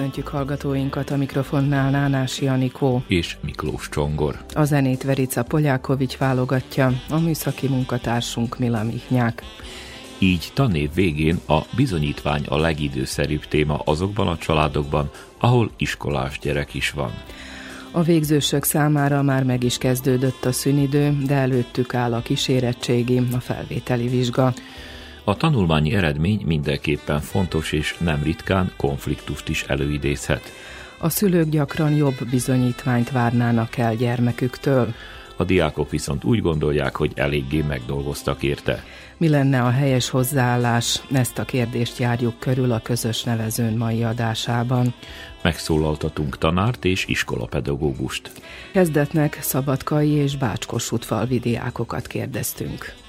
Köszöntjük hallgatóinkat a mikrofonnál Nánás Janikó és Miklós Csongor. A zenét Verica Polyákovics válogatja, a műszaki munkatársunk Mila Mihnyák. Így tanév végén a bizonyítvány a legidőszerűbb téma azokban a családokban, ahol iskolás gyerek is van. A végzősök számára már meg is kezdődött a szünidő, de előttük áll a kísérettségi, a felvételi vizsga. A tanulmányi eredmény mindenképpen fontos és nem ritkán konfliktust is előidézhet. A szülők gyakran jobb bizonyítványt várnának el gyermeküktől. A diákok viszont úgy gondolják, hogy eléggé megdolgoztak érte. Mi lenne a helyes hozzáállás? Ezt a kérdést járjuk körül a közös nevezőn mai adásában. Megszólaltatunk tanárt és iskolapedagógust. Kezdetnek szabadkai és bácskos diákokat kérdeztünk.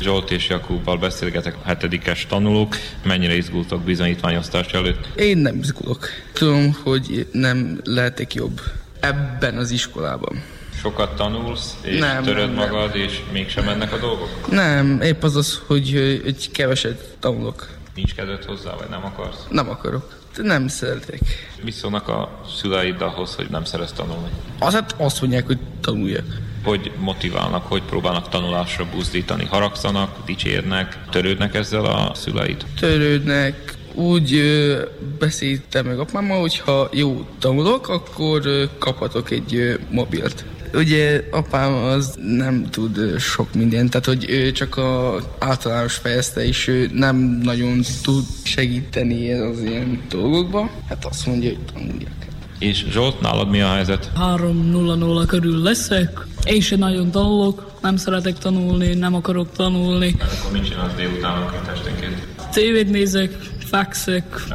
Zsolt és Jakúbbal beszélgetek a hetedikes tanulók. Mennyire izgultok bizonyítványosztás előtt? Én nem izgulok. Tudom, hogy nem lehetek jobb ebben az iskolában. Sokat tanulsz, és nem, töröd nem, magad, nem. és mégsem mennek a dolgok? Nem, épp az az, hogy, hogy keveset tanulok. Nincs kedved hozzá, vagy nem akarsz? Nem akarok. Nem szeretek. Mi szólnak a szüleid ahhoz, hogy nem szeretsz tanulni? Az, hát azt mondják, hogy tanuljak hogy motiválnak, hogy próbálnak tanulásra buzdítani? Haragszanak, dicsérnek, törődnek ezzel a szüleid? Törődnek, úgy beszéltem meg apámmal, hogy ha jó tanulok, akkor kaphatok egy mobilt. Ugye apám az nem tud sok mindent, tehát hogy ő csak a általános fejezte, és ő nem nagyon tud segíteni az ilyen dolgokba. Hát azt mondja, hogy tanuljak. És Zsolt, nálad mi a helyzet? 3-0-0 körül leszek. Én sem nagyon tanulok, nem szeretek tanulni, nem akarok tanulni. Akkor mit csinálsz délután, esténként? Tévét nézek, fekszek.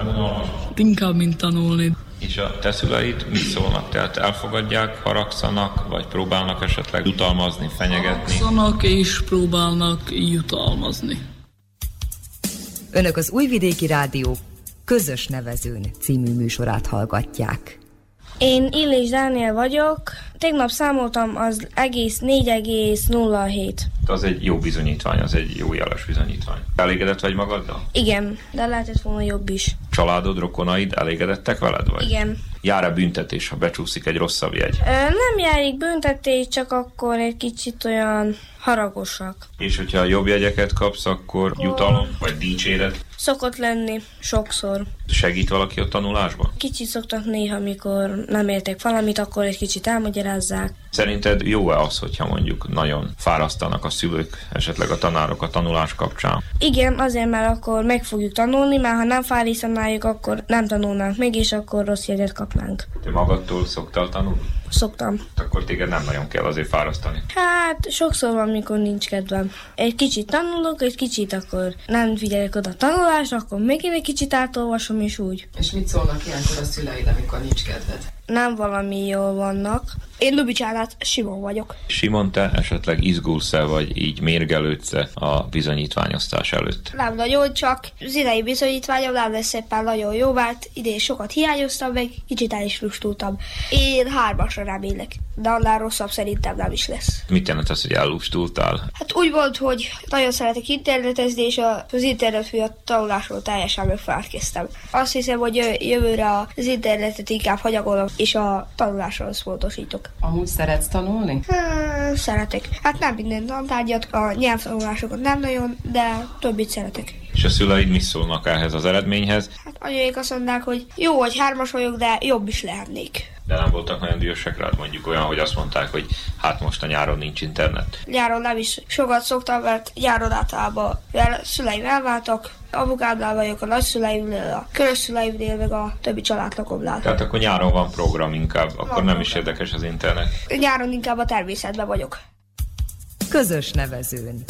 Inkább, mint tanulni. És a te szüleid mit szólnak? Tehát elfogadják, haragszanak, vagy próbálnak esetleg jutalmazni, fenyegetni? Haragszanak és próbálnak jutalmazni. Önök az Újvidéki Rádió közös nevezőn című műsorát hallgatják. Én Illés Dániel vagyok. Tegnap számoltam az egész 4,07. Az egy jó bizonyítvány, az egy jó jeles bizonyítvány. Elégedett vagy magaddal? Igen, de lehetett volna jobb is. Családod, rokonaid elégedettek veled vagy? Igen. Jár-e büntetés, ha becsúszik egy rosszabb jegy? Ö, nem járik büntetés, csak akkor egy kicsit olyan haragosak. És hogyha jobb jegyeket kapsz, akkor jutalom vagy dicséret? Szokott lenni, sokszor. Segít valaki a tanulásban? Kicsit szoktak néha, amikor nem értek valamit, akkor egy kicsit elmagyarázzák. Szerinted jó-e az, hogyha mondjuk nagyon fárasztanak a szülők, esetleg a tanárok a tanulás kapcsán? Igen, azért, mert akkor meg fogjuk tanulni, mert ha nem fárasztanáljuk, akkor nem tanulnánk meg, és akkor rossz jegyet kapnánk. Te magadtól szoktál tanulni? Szoktam. Akkor téged nem nagyon kell azért fárasztani. Hát sokszor van, mikor nincs kedvem. Egy kicsit tanulok, egy kicsit akkor nem figyelek oda a tanulásra, akkor még én egy kicsit átolvasom, és úgy. És mit szólnak ilyenkor a szüleid, amikor nincs kedved? Nem valami jól vannak. Én Lubicsánát Simon vagyok. Simon, te esetleg izgulsz-e, vagy így mérgelődsz a bizonyítványosztás előtt? Nem nagyon, csak az idei bizonyítványom nem lesz szépen nagyon jó, mert idén sokat hiányoztam, meg kicsit el is lustultam. Én hármasra remélek, de annál rosszabb szerintem nem is lesz. Mit jelent az, hogy ellustultál? Hát úgy volt, hogy nagyon szeretek internetezni, és az internet miatt tanulásról teljesen megfelelkeztem. Azt hiszem, hogy jövőre az internetet inkább hagyagolom, és a tanulásról összpontosítok. Amúgy szeretsz tanulni? Hmm, szeretek. Hát nem minden tantárgyat, a nyelvtanulásokat nem nagyon, de többit szeretek. És a szüleid mi szólnak ehhez az eredményhez? Hát anyuék azt mondták, hogy jó, hogy hármas vagyok, de jobb is lehetnék. De nem voltak nagyon dühösek rád, mondjuk olyan, hogy azt mondták, hogy hát most a nyáron nincs internet. Nyáron nem is sokat szoktam, mert nyáron általában szüleim elváltak, Apukámnál vagyok, a nagyszüleimnél, a körösszüleimnél, meg a többi családtakomnál. Tehát akkor nyáron van program inkább, akkor nem is érdekes az internet. Nyáron inkább a természetben vagyok. Közös nevezőn.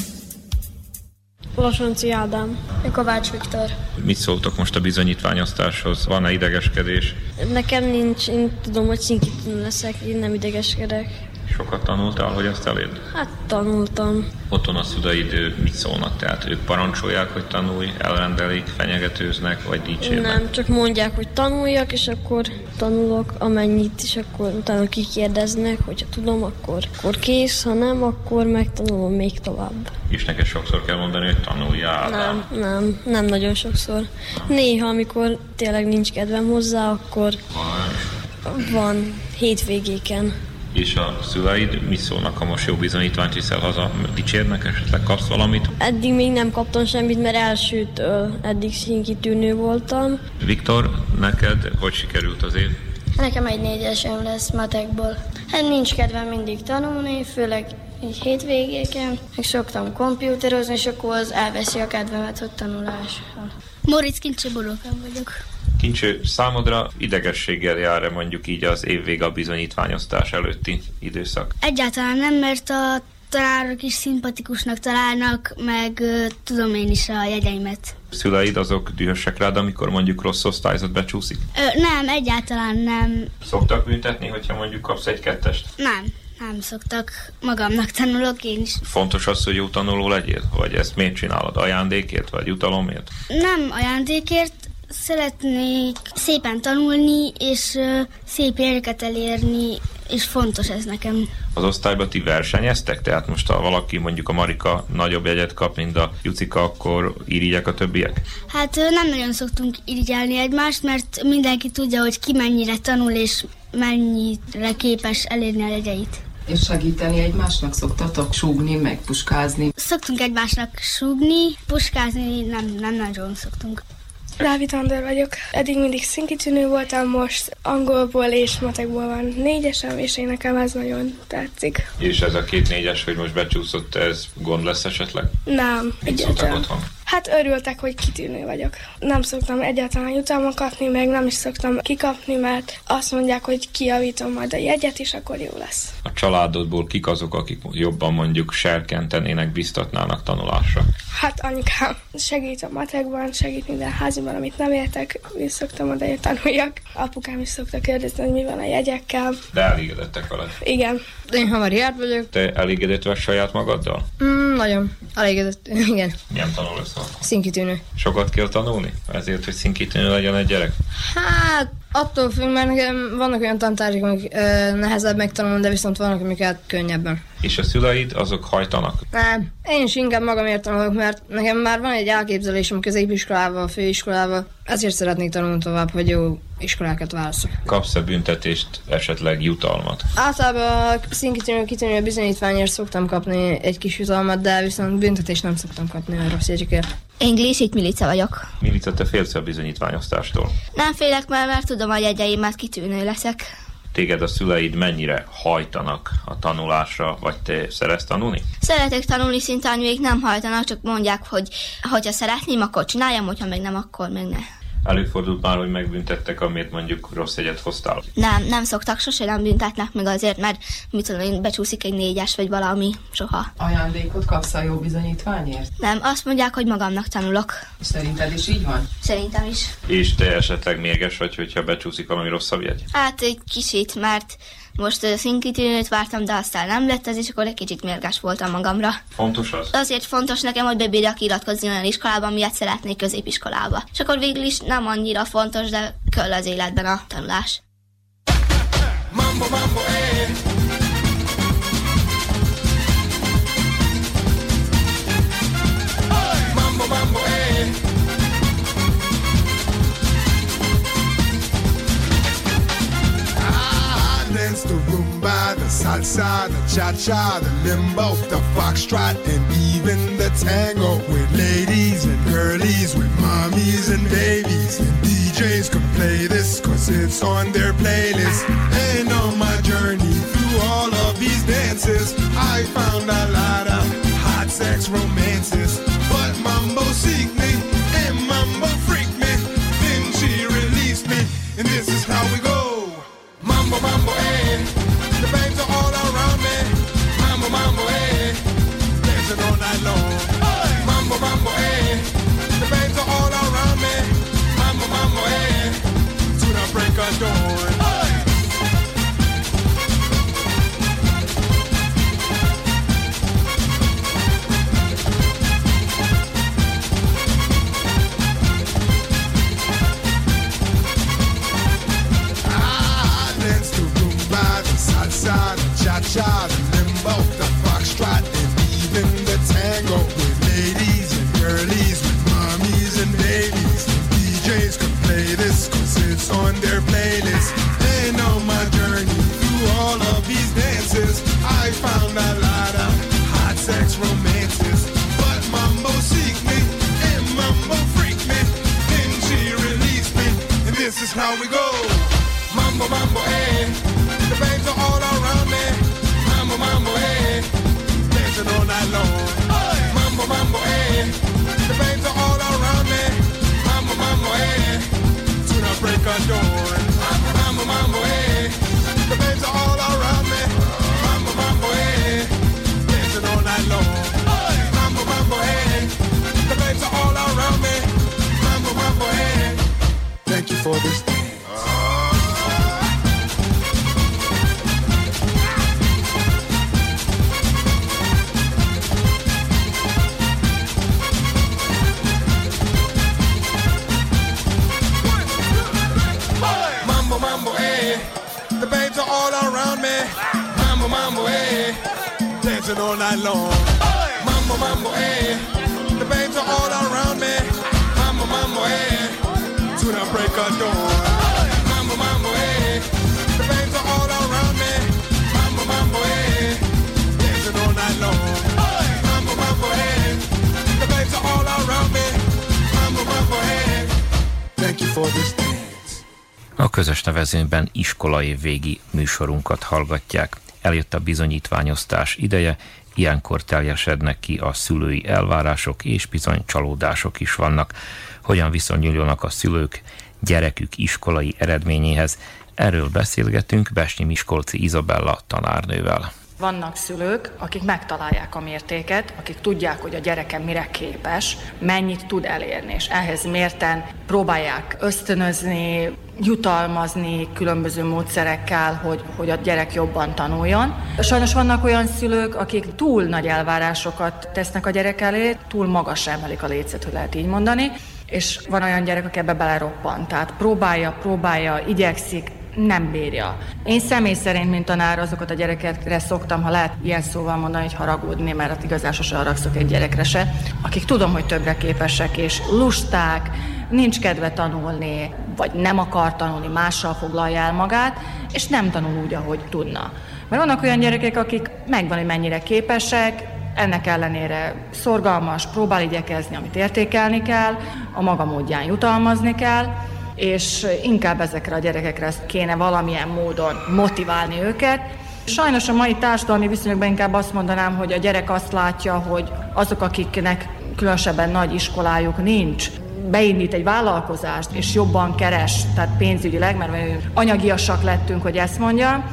Losonci Ádám. Kovács Viktor. Mit szóltok most a bizonyítványosztáshoz? Van-e idegeskedés? Nekem nincs, én tudom, hogy szinkitűnő leszek, én nem idegeskedek. Sokat tanultál, hogy ezt elérd? Hát tanultam. Otthon a szüleid mit szólnak? Tehát ők parancsolják, hogy tanulj, elrendelik, fenyegetőznek, vagy dicsérnek? Nem, csak mondják, hogy tanuljak, és akkor tanulok amennyit, és akkor utána kikérdeznek, hogyha tudom, akkor, akkor kész, ha nem, akkor megtanulom még tovább. És neked sokszor kell mondani, hogy tanuljál? Nem, nem, nem nagyon sokszor. Néha, amikor tényleg nincs kedvem hozzá, akkor Van. van hétvégéken. És a szüleid mit szólnak, ha most jó bizonyítványt viszel haza? Dicsérnek, esetleg kapsz valamit? Eddig még nem kaptam semmit, mert elsőtől eddig színkitűnő voltam. Viktor, neked hogy sikerült az év? Nekem egy négyesem lesz matekból. Hát nincs kedvem mindig tanulni, főleg így hétvégéken. Meg szoktam kompjúterozni, és akkor az elveszi a kedvemet, hogy tanulással. Moritz Kincsi vagyok. Kincső, számodra idegességgel jár-e mondjuk így az évvége a bizonyítványosztás előtti időszak? Egyáltalán nem, mert a tanárok is szimpatikusnak találnak, meg tudom én is a jegyeimet. Szüleid azok dühösek rád, amikor mondjuk rossz osztályzat becsúszik? Ö, nem, egyáltalán nem. Szoktak büntetni, hogyha mondjuk kapsz egy kettest? Nem, nem szoktak. Magamnak tanulok én is. Fontos az, hogy jó tanuló legyél? Vagy ezt miért csinálod? Ajándékért, vagy jutalomért? Nem ajándékért, szeretnék szépen tanulni, és szép éreket elérni, és fontos ez nekem. Az osztályban ti versenyeztek? Tehát most ha valaki mondjuk a Marika nagyobb jegyet kap, mint a Jucika, akkor írják a többiek? Hát nem nagyon szoktunk irigyelni egymást, mert mindenki tudja, hogy ki mennyire tanul, és mennyire képes elérni a jegyeit. És segíteni egymásnak szoktatok súgni, meg puskázni. Szoktunk egymásnak súgni, puskázni nem, nem nagyon szoktunk. Dávid Andor vagyok. Eddig mindig szinkitűnő voltam, most angolból és matekból van négyesem, és én nekem ez nagyon tetszik. És ez a két négyes, hogy most becsúszott, ez gond lesz esetleg? Nem, Mit egyáltalán. otthon? Hát örültek, hogy kitűnő vagyok. Nem szoktam egyáltalán jutalmat kapni, meg nem is szoktam kikapni, mert azt mondják, hogy kijavítom majd a jegyet, és akkor jó lesz. A családodból kik azok, akik jobban mondjuk serkentenének, biztatnának tanulásra? Hát anyukám segít a matekban, segít minden háziban, amit nem értek, és szoktam oda, hogy tanuljak. Apukám is szokta kérdezni, hogy mi van a jegyekkel. De elégedettek veled. Igen. Én hamar járt vagyok. Te elégedett vagy saját magaddal? Mm, nagyon. Elégedett. Igen. Milyen tanul lesz akkor? Szinkitűnő. Sokat kell tanulni? Ezért, hogy szinkítőnő legyen egy gyerek? Hát, attól függ, mert nekem vannak olyan tantárgyak, amik ö, nehezebb megtanulni, de viszont vannak, amiket könnyebben. És a szüleid azok hajtanak? Nem, én is inkább magamért tanulok, mert nekem már van egy elképzelésem középiskolával, főiskolával, ezért szeretnék tanulni tovább, hogy jó iskolákat válaszok. Kapsz-e büntetést, esetleg jutalmat? Általában a szinkitűnő kitűnő bizonyítványért szoktam kapni egy kis jutalmat, de viszont büntetést nem szoktam kapni a rossz jegyekért. Én Glésik Milica vagyok. Milica, te félsz a bizonyítványosztástól? Nem félek, mert, mert tudom a jegyeimet, kitűnő leszek. Téged a szüleid mennyire hajtanak a tanulásra, vagy te szeretsz tanulni? Szeretek tanulni, szinte még nem hajtanak, csak mondják, hogy hogyha szeretném, akkor csináljam, hogyha meg nem, akkor meg ne. Előfordult már, hogy megbüntettek, amit mondjuk rossz jegyet hoztál? Nem, nem szoktak, sose nem büntetnek meg azért, mert mit tudom én, becsúszik egy négyes, vagy valami, soha. Ajándékot kapsz a jó bizonyítványért? Nem, azt mondják, hogy magamnak tanulok. Szerinted is így van? Szerintem is. És te esetleg mérges vagy, hogyha becsúszik valami rosszabb jegy? Hát egy kicsit, mert most szinkitűnőt vártam, de aztán nem lett ez, és akkor egy kicsit mérges voltam magamra. Fontos az? Azért fontos nekem, hogy bebírjak iratkozni olyan iskolában, miatt szeretnék középiskolába. És akkor végül is nem annyira fontos, de kell az életben a tanulás. Mambo, mambo, eh. dance, the rumba, the salsa, the cha-cha, the limbo, the foxtrot, and even the tango. With ladies and girlies, with mommies and babies, and DJs can play this, cause it's on their playlist. And on my journey through all of these dances, I found a lot of hot sex romances. But Mambo seek me, and Mambo freak me, then she released me, and this is how we go. Mambo, mambo, after all I közös nevezőben iskolai végi műsorunkat hallgatják. Eljött a bizonyítványosztás ideje, ilyenkor teljesednek ki a szülői elvárások, és bizony csalódások is vannak. Hogyan viszonyuljanak a szülők gyerekük iskolai eredményéhez? Erről beszélgetünk Besnyi Miskolci Izabella tanárnővel. Vannak szülők, akik megtalálják a mértéket, akik tudják, hogy a gyereke mire képes, mennyit tud elérni, és ehhez mérten próbálják ösztönözni, jutalmazni különböző módszerekkel, hogy, hogy a gyerek jobban tanuljon. Sajnos vannak olyan szülők, akik túl nagy elvárásokat tesznek a gyerek elé, túl magas emelik a lécet, hogy lehet így mondani, és van olyan gyerek, aki ebbe beleroppan. Tehát próbálja, próbálja, igyekszik, nem bírja. Én személy szerint, mint tanár, azokat a gyerekekre szoktam, ha lehet ilyen szóval mondani, hogy haragudni, mert hát igazán sose haragszok egy gyerekre se, akik tudom, hogy többre képesek, és lusták, nincs kedve tanulni, vagy nem akar tanulni, mással foglalja el magát, és nem tanul úgy, ahogy tudna. Mert vannak olyan gyerekek, akik megvan, hogy mennyire képesek, ennek ellenére szorgalmas, próbál igyekezni, amit értékelni kell, a maga módján jutalmazni kell, és inkább ezekre a gyerekekre kéne valamilyen módon motiválni őket. Sajnos a mai társadalmi viszonyokban inkább azt mondanám, hogy a gyerek azt látja, hogy azok, akiknek különösebben nagy iskolájuk nincs, beindít egy vállalkozást, és jobban keres, tehát pénzügyileg, mert anyagiasak lettünk, hogy ezt mondja,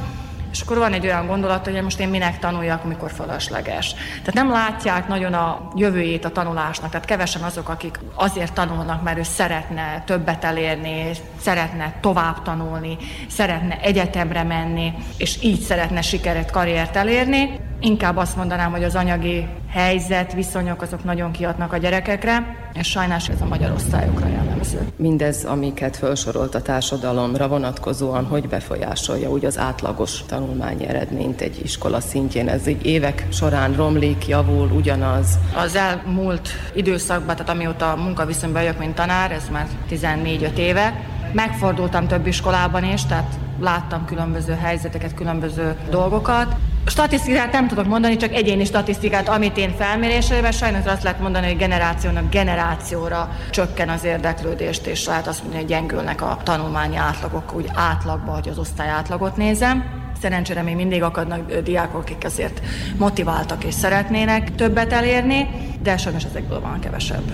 és akkor van egy olyan gondolat, hogy most én minek tanuljak, amikor fölösleges. Tehát nem látják nagyon a jövőjét a tanulásnak, tehát kevesen azok, akik azért tanulnak, mert ő szeretne többet elérni, szeretne tovább tanulni, szeretne egyetemre menni, és így szeretne sikeret, karriert elérni. Inkább azt mondanám, hogy az anyagi helyzet, viszonyok azok nagyon kiadnak a gyerekekre, és sajnos ez a magyar osztályokra jellemző. Mindez, amiket felsorolt a társadalomra vonatkozóan, hogy befolyásolja úgy az átlagos tanulmányi eredményt egy iskola szintjén? Ez így évek során romlik, javul, ugyanaz? Az elmúlt időszakban, tehát amióta munkaviszonyban vagyok, mint tanár, ez már 14-5 éve, megfordultam több iskolában is, tehát láttam különböző helyzeteket, különböző dolgokat. Statisztikát nem tudok mondani, csak egyéni statisztikát, amit én felmérésében sajnos azt lehet mondani, hogy generációnak generációra csökken az érdeklődést, és lehet azt mondani, hogy gyengülnek a tanulmányi átlagok, úgy átlagban, hogy az osztály átlagot nézem. Szerencsére még mindig akadnak diákok, akik azért motiváltak és szeretnének többet elérni, de sajnos ezekből van kevesebb.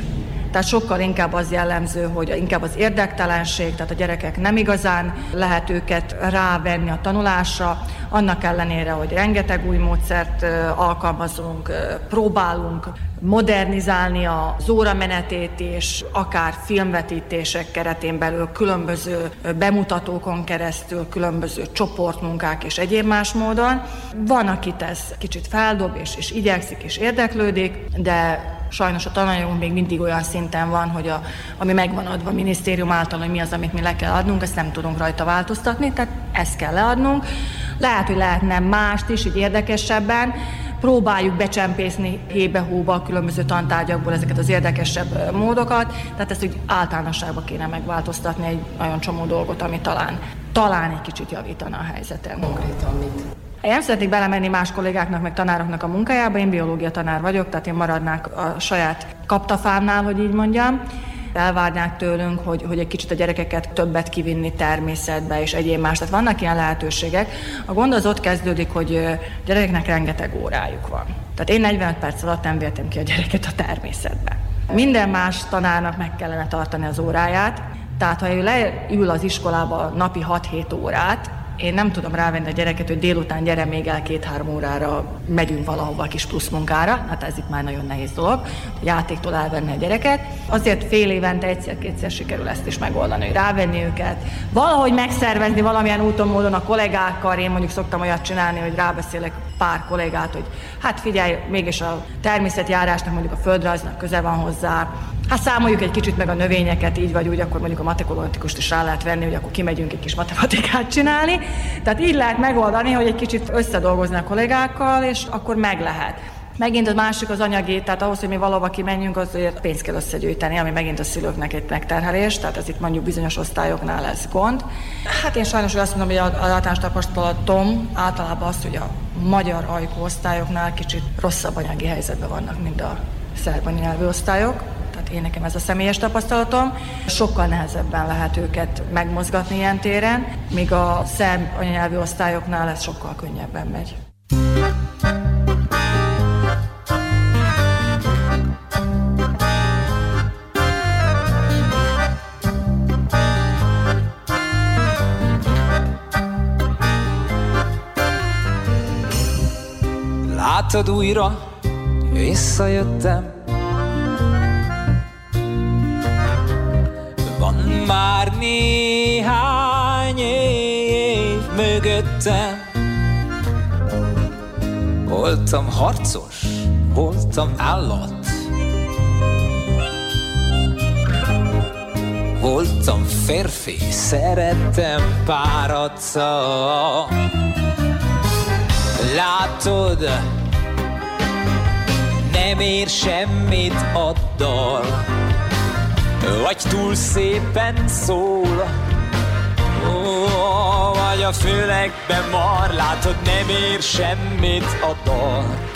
Tehát sokkal inkább az jellemző, hogy inkább az érdektelenség, tehát a gyerekek nem igazán lehet őket rávenni a tanulásra, annak ellenére, hogy rengeteg új módszert alkalmazunk, próbálunk modernizálni az óramenetét és akár filmvetítések keretén belül különböző bemutatókon keresztül, különböző csoportmunkák és egyéb más módon. Van, akit ez kicsit feldob és, és igyekszik és érdeklődik, de sajnos a tananyagunk még mindig olyan szinten van, hogy a, ami megvan adva a minisztérium által, hogy mi az, amit mi le kell adnunk, ezt nem tudunk rajta változtatni, tehát ezt kell leadnunk. Lehet, hogy lehetne mást is, így érdekesebben, próbáljuk becsempészni hébe-hóba a különböző tantárgyakból ezeket az érdekesebb módokat, tehát ezt úgy általánosságban kéne megváltoztatni egy nagyon csomó dolgot, ami talán, talán egy kicsit javítana a helyzeten. Konkrétan mit? Én nem szeretnék belemenni más kollégáknak, meg tanároknak a munkájába, én biológia tanár vagyok, tehát én maradnák a saját kaptafámnál, hogy így mondjam elvárnák tőlünk, hogy, hogy egy kicsit a gyerekeket többet kivinni természetbe és egyéb más. Tehát vannak ilyen lehetőségek. A gond az ott kezdődik, hogy gyerekeknek rengeteg órájuk van. Tehát én 45 perc alatt nem véltem ki a gyereket a természetbe. Minden más tanárnak meg kellene tartani az óráját, tehát ha ő leül az iskolába napi 6-7 órát, én nem tudom rávenni a gyereket, hogy délután gyere még el két-három órára, megyünk valahova a kis plusz munkára, hát ez itt már nagyon nehéz dolog, hogy játéktól elvenni a gyereket. Azért fél évente egyszer-kétszer sikerül ezt is megoldani, hogy rávenni őket, valahogy megszervezni valamilyen úton, módon a kollégákkal, én mondjuk szoktam olyat csinálni, hogy rábeszélek pár kollégát, hogy hát figyelj, mégis a természetjárásnak mondjuk a földrajznak köze van hozzá, Hát számoljuk egy kicsit meg a növényeket, így vagy úgy, akkor mondjuk a matematikuszt is rá lehet venni, hogy akkor kimegyünk egy kis matematikát csinálni. Tehát így lehet megoldani, hogy egy kicsit összedolgozni a kollégákkal, és akkor meg lehet. Megint a másik az anyagi, tehát ahhoz, hogy mi valahova kimenjünk, azért pénzt kell összegyűjteni, ami megint a szülőknek egy megterhelés, tehát ez itt mondjuk bizonyos osztályoknál lesz gond. Hát én sajnos azt mondom, hogy az általános tapasztalatom általában az, hogy a magyar ajkú osztályoknál kicsit rosszabb anyagi helyzetben vannak, mint a szerb nyelvű osztályok én nekem ez a személyes tapasztalatom. Sokkal nehezebben lehet őket megmozgatni ilyen téren, míg a szerb anyanyelvű osztályoknál ez sokkal könnyebben megy. Látod újra, visszajöttem néhány év mögöttem. Voltam harcos, voltam állat. Voltam férfi, szerettem párat Látod, nem ér semmit a dal vagy túl szépen szól. Ó, vagy a főlegbe mar, látod nem ér semmit a dal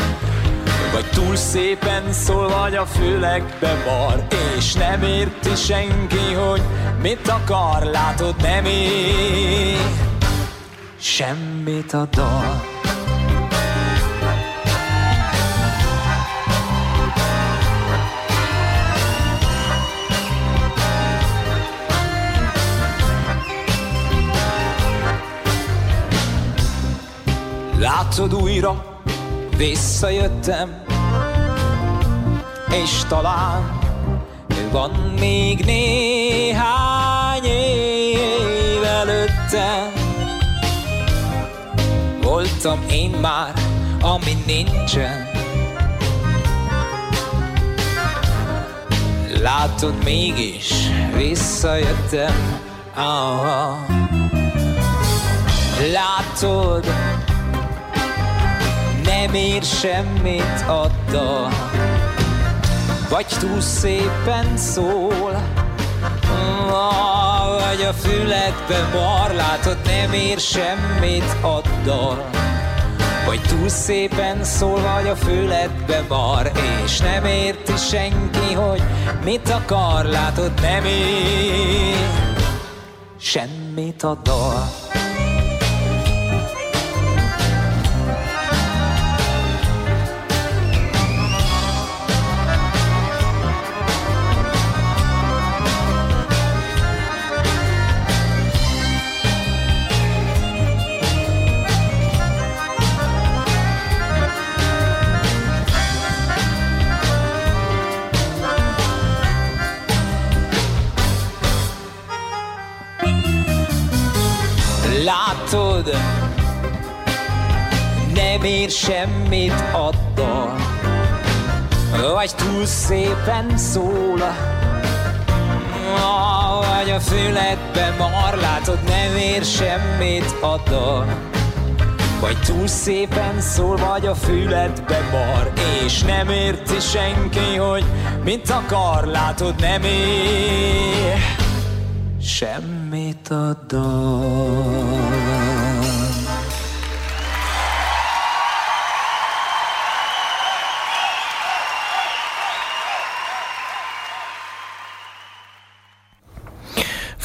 vagy túl szépen szól, vagy a főlegbe mar És nem érti senki, hogy mit akar Látod, nem ér semmit a dal Látszod újra, visszajöttem. És talán van még néhány év előttem Voltam én már, ami nincsen. Látod, mégis visszajöttem. Ah, Látod, nem ér semmit a Vagy túl szépen szól. Vagy a füledbe mar Látod nem ér semmit a vagy túl szépen szól, vagy a füledbe mar És nem érti senki, hogy mit akar Látod nem ér semmit a dal látod, nem ér semmit a vagy túl szépen szól, vagy a füledbe mar, látod, nem ér semmit a Vagy túl szépen szól, vagy a füledbe mar. És nem érti senki, hogy mint akar, látod nem ér Semmit a dal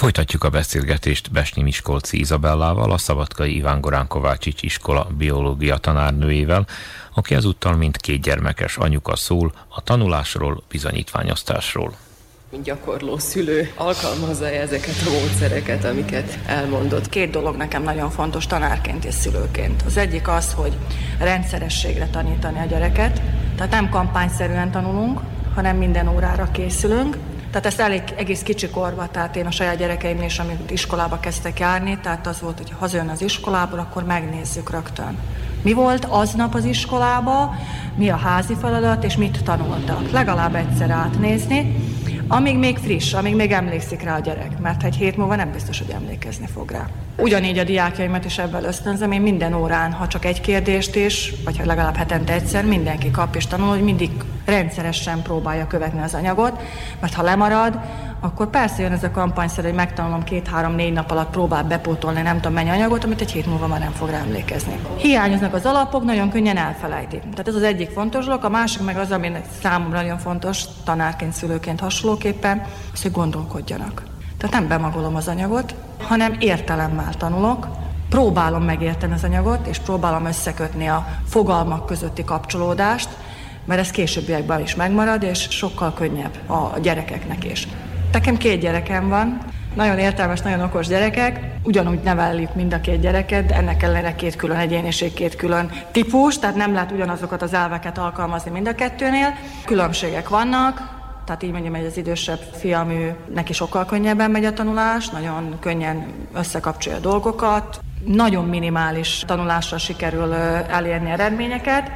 Folytatjuk a beszélgetést Besnyi Miskolci Izabellával, a Szabadkai Iván Gorán Kovácsics iskola biológia tanárnőjével, aki ezúttal mint két gyermekes anyuka szól a tanulásról, bizonyítványosztásról. Mint gyakorló szülő alkalmazza -e ezeket a módszereket, amiket elmondott? Két dolog nekem nagyon fontos tanárként és szülőként. Az egyik az, hogy rendszerességre tanítani a gyereket, tehát nem kampányszerűen tanulunk, hanem minden órára készülünk, tehát ezt elég egész kicsi korba, tehát én a saját gyerekeimnél is, amit iskolába kezdtek járni, tehát az volt, hogy ha hazajön az iskolából, akkor megnézzük rögtön. Mi volt aznap az iskolába, mi a házi feladat, és mit tanultak. Legalább egyszer átnézni, amíg még friss, amíg még emlékszik rá a gyerek, mert egy hét múlva nem biztos, hogy emlékezni fog rá. Ugyanígy a diákjaimat is ebben ösztönzöm, én minden órán, ha csak egy kérdést is, vagy ha legalább hetente egyszer, mindenki kap és tanul, hogy mindig rendszeresen próbálja követni az anyagot, mert ha lemarad, akkor persze jön ez a kampányszerű, hogy megtanulom két-három-négy nap alatt próbál bepótolni nem tudom mennyi anyagot, amit egy hét múlva már nem fog rá emlékezni. Hiányoznak az alapok, nagyon könnyen elfelejti. Tehát ez az egyik fontos dolog, a másik meg az, ami számomra nagyon fontos, tanárként, szülőként hasonlóképpen, az, hogy gondolkodjanak. Tehát nem bemagolom az anyagot, hanem értelemmel tanulok, próbálom megérteni az anyagot, és próbálom összekötni a fogalmak közötti kapcsolódást, mert ez későbbiekben is megmarad, és sokkal könnyebb a gyerekeknek is. Nekem két gyerekem van, nagyon értelmes, nagyon okos gyerekek, ugyanúgy neveljük mind a két gyereket, de ennek ellenére két külön egyéniség, két külön típus, tehát nem lehet ugyanazokat az elveket alkalmazni mind a kettőnél. Különbségek vannak, tehát így mondjam, hogy az idősebb fiam, ő, neki sokkal könnyebben megy a tanulás, nagyon könnyen összekapcsolja a dolgokat, nagyon minimális tanulással sikerül elérni eredményeket,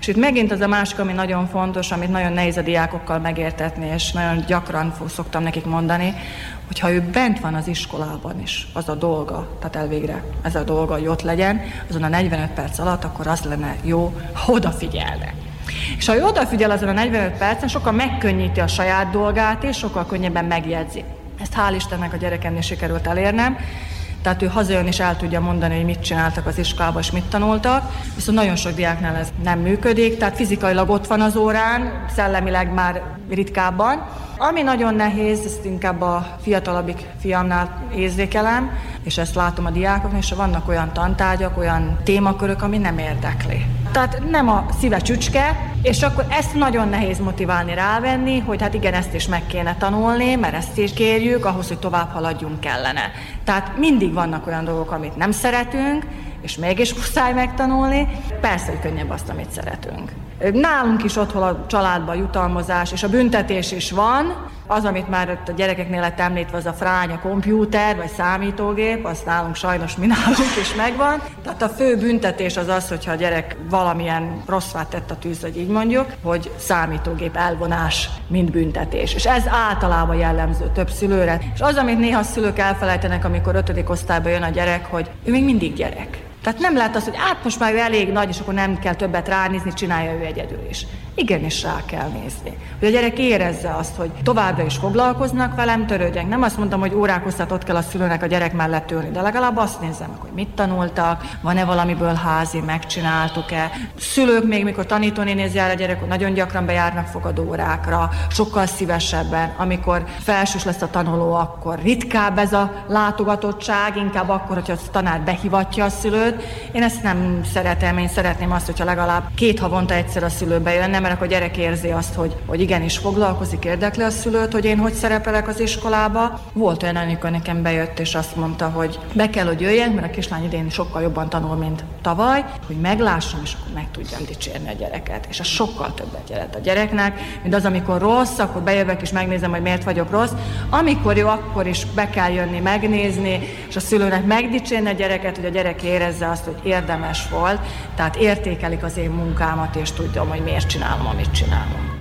és itt megint az a másik, ami nagyon fontos, amit nagyon nehéz a diákokkal megértetni, és nagyon gyakran szoktam nekik mondani, hogy ha ő bent van az iskolában is, az a dolga, tehát elvégre ez a dolga, hogy ott legyen, azon a 45 perc alatt, akkor az lenne jó, odafigyelne. És ha ő odafigyel azon a 45 percen, sokkal megkönnyíti a saját dolgát, és sokkal könnyebben megjegyzi. Ezt hál' Istennek a gyerekemnél sikerült elérnem, tehát ő hazajön és el tudja mondani, hogy mit csináltak az iskolában és mit tanultak, viszont nagyon sok diáknál ez nem működik, tehát fizikailag ott van az órán, szellemileg már ritkábban. Ami nagyon nehéz, ezt inkább a fiatalabbik fiamnál érzékelem, és ezt látom a diákoknál, és vannak olyan tantárgyak, olyan témakörök, ami nem érdekli. Tehát nem a szíve csücske, és akkor ezt nagyon nehéz motiválni, rávenni, hogy hát igen, ezt is meg kéne tanulni, mert ezt is kérjük, ahhoz, hogy tovább haladjunk kellene. Tehát mindig vannak olyan dolgok, amit nem szeretünk, és mégis muszáj megtanulni. Persze, hogy könnyebb azt, amit szeretünk. Nálunk is otthon a családban jutalmazás, és a büntetés is van, az, amit már ott a gyerekeknél lett említve, az a fránya kompjúter, vagy számítógép, azt nálunk sajnos mi nálunk is megvan. Tehát a fő büntetés az az, hogyha a gyerek valamilyen rosszvát tett a tűz, hogy így mondjuk, hogy számítógép elvonás, mint büntetés. És ez általában jellemző több szülőre. És az, amit néha szülők elfelejtenek, amikor ötödik osztályba jön a gyerek, hogy ő még mindig gyerek. Tehát nem lehet az, hogy át most már ő elég nagy, és akkor nem kell többet ránézni, csinálja ő egyedül is. Igenis rá kell nézni. Hogy a gyerek érezze azt, hogy továbbra is foglalkoznak velem, törődjenek. Nem azt mondtam, hogy órák hosszat ott kell a szülőnek a gyerek mellett ülni, de legalább azt nézem, hogy mit tanultak, van-e valamiből házi, megcsináltuk-e. Szülők még, mikor tanítónénéz jár a gyerek, nagyon gyakran bejárnak fogadórákra, sokkal szívesebben, amikor felsős lesz a tanuló, akkor ritkább ez a látogatottság, inkább akkor, hogyha a tanár behivatja a szülőt. Én ezt nem szeretem, én szeretném azt, hogyha legalább két havonta egyszer a szülő bejönne, mert akkor a gyerek érzi azt, hogy, hogy igenis foglalkozik, érdekli a szülőt, hogy én hogy szerepelek az iskolába. Volt olyan, amikor nekem bejött, és azt mondta, hogy be kell, hogy jöjjen, mert a kislány idén sokkal jobban tanul, mint tavaly, hogy meglássam, és akkor meg tudjam dicsérni a gyereket. És az sokkal többet jelent a gyereknek, mint az, amikor rossz, akkor bejövök és megnézem, hogy miért vagyok rossz. Amikor jó, akkor is be kell jönni, megnézni, és a szülőnek megdicsérni a gyereket, hogy a gyerek érezze azt, hogy érdemes volt, tehát értékelik az én munkámat, és tudom, hogy miért csinál csinálom, amit csinálom.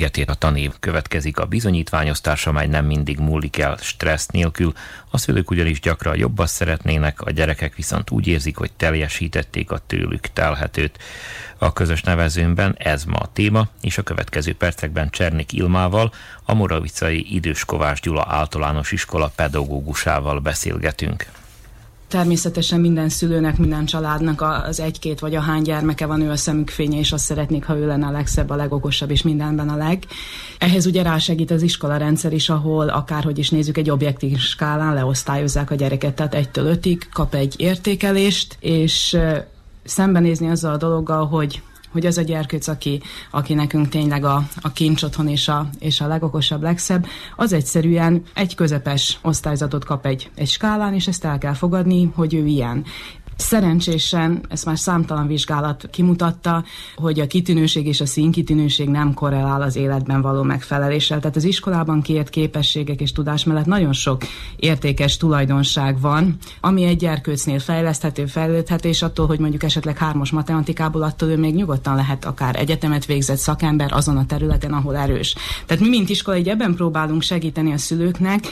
Véget ér a tanév, következik a bizonyítványoztás, amely nem mindig múlik el stressz nélkül. A szülők ugyanis gyakran jobban szeretnének, a gyerekek viszont úgy érzik, hogy teljesítették a tőlük telhetőt. A közös nevezőnben ez ma a téma, és a következő percekben Csernik Ilmával, a Moravicai Idős Kovács Gyula általános iskola pedagógusával beszélgetünk. Természetesen minden szülőnek, minden családnak az egy-két vagy a hány gyermeke van, ő a szemük fénye, és azt szeretnék, ha ő lenne a legszebb, a legokosabb, és mindenben a leg. Ehhez ugye rásegít az iskolarendszer is, ahol akárhogy is nézzük, egy objektív skálán leosztályozzák a gyereket, tehát egytől ötig kap egy értékelést, és szembenézni azzal a dologgal, hogy hogy az a gyerkőc, aki, aki nekünk tényleg a, a kincs otthon és a, és a legokosabb, legszebb, az egyszerűen egy közepes osztályzatot kap egy, egy skálán, és ezt el kell fogadni, hogy ő ilyen. Szerencsésen, ezt már számtalan vizsgálat kimutatta, hogy a kitűnőség és a színkitűnőség nem korrelál az életben való megfeleléssel. Tehát az iskolában kért képességek és tudás mellett nagyon sok értékes tulajdonság van, ami egy gyerkőcnél fejleszthető, fejlődhető, és attól, hogy mondjuk esetleg hármas matematikából, attól ő még nyugodtan lehet akár egyetemet végzett szakember azon a területen, ahol erős. Tehát mi, mint iskola, így ebben próbálunk segíteni a szülőknek,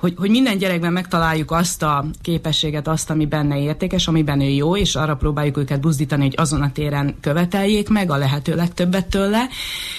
hogy, hogy minden gyerekben megtaláljuk azt a képességet, azt, ami benne értékes, amiben ő jó, és arra próbáljuk őket buzdítani, hogy azon a téren követeljék meg a lehető legtöbbet tőle,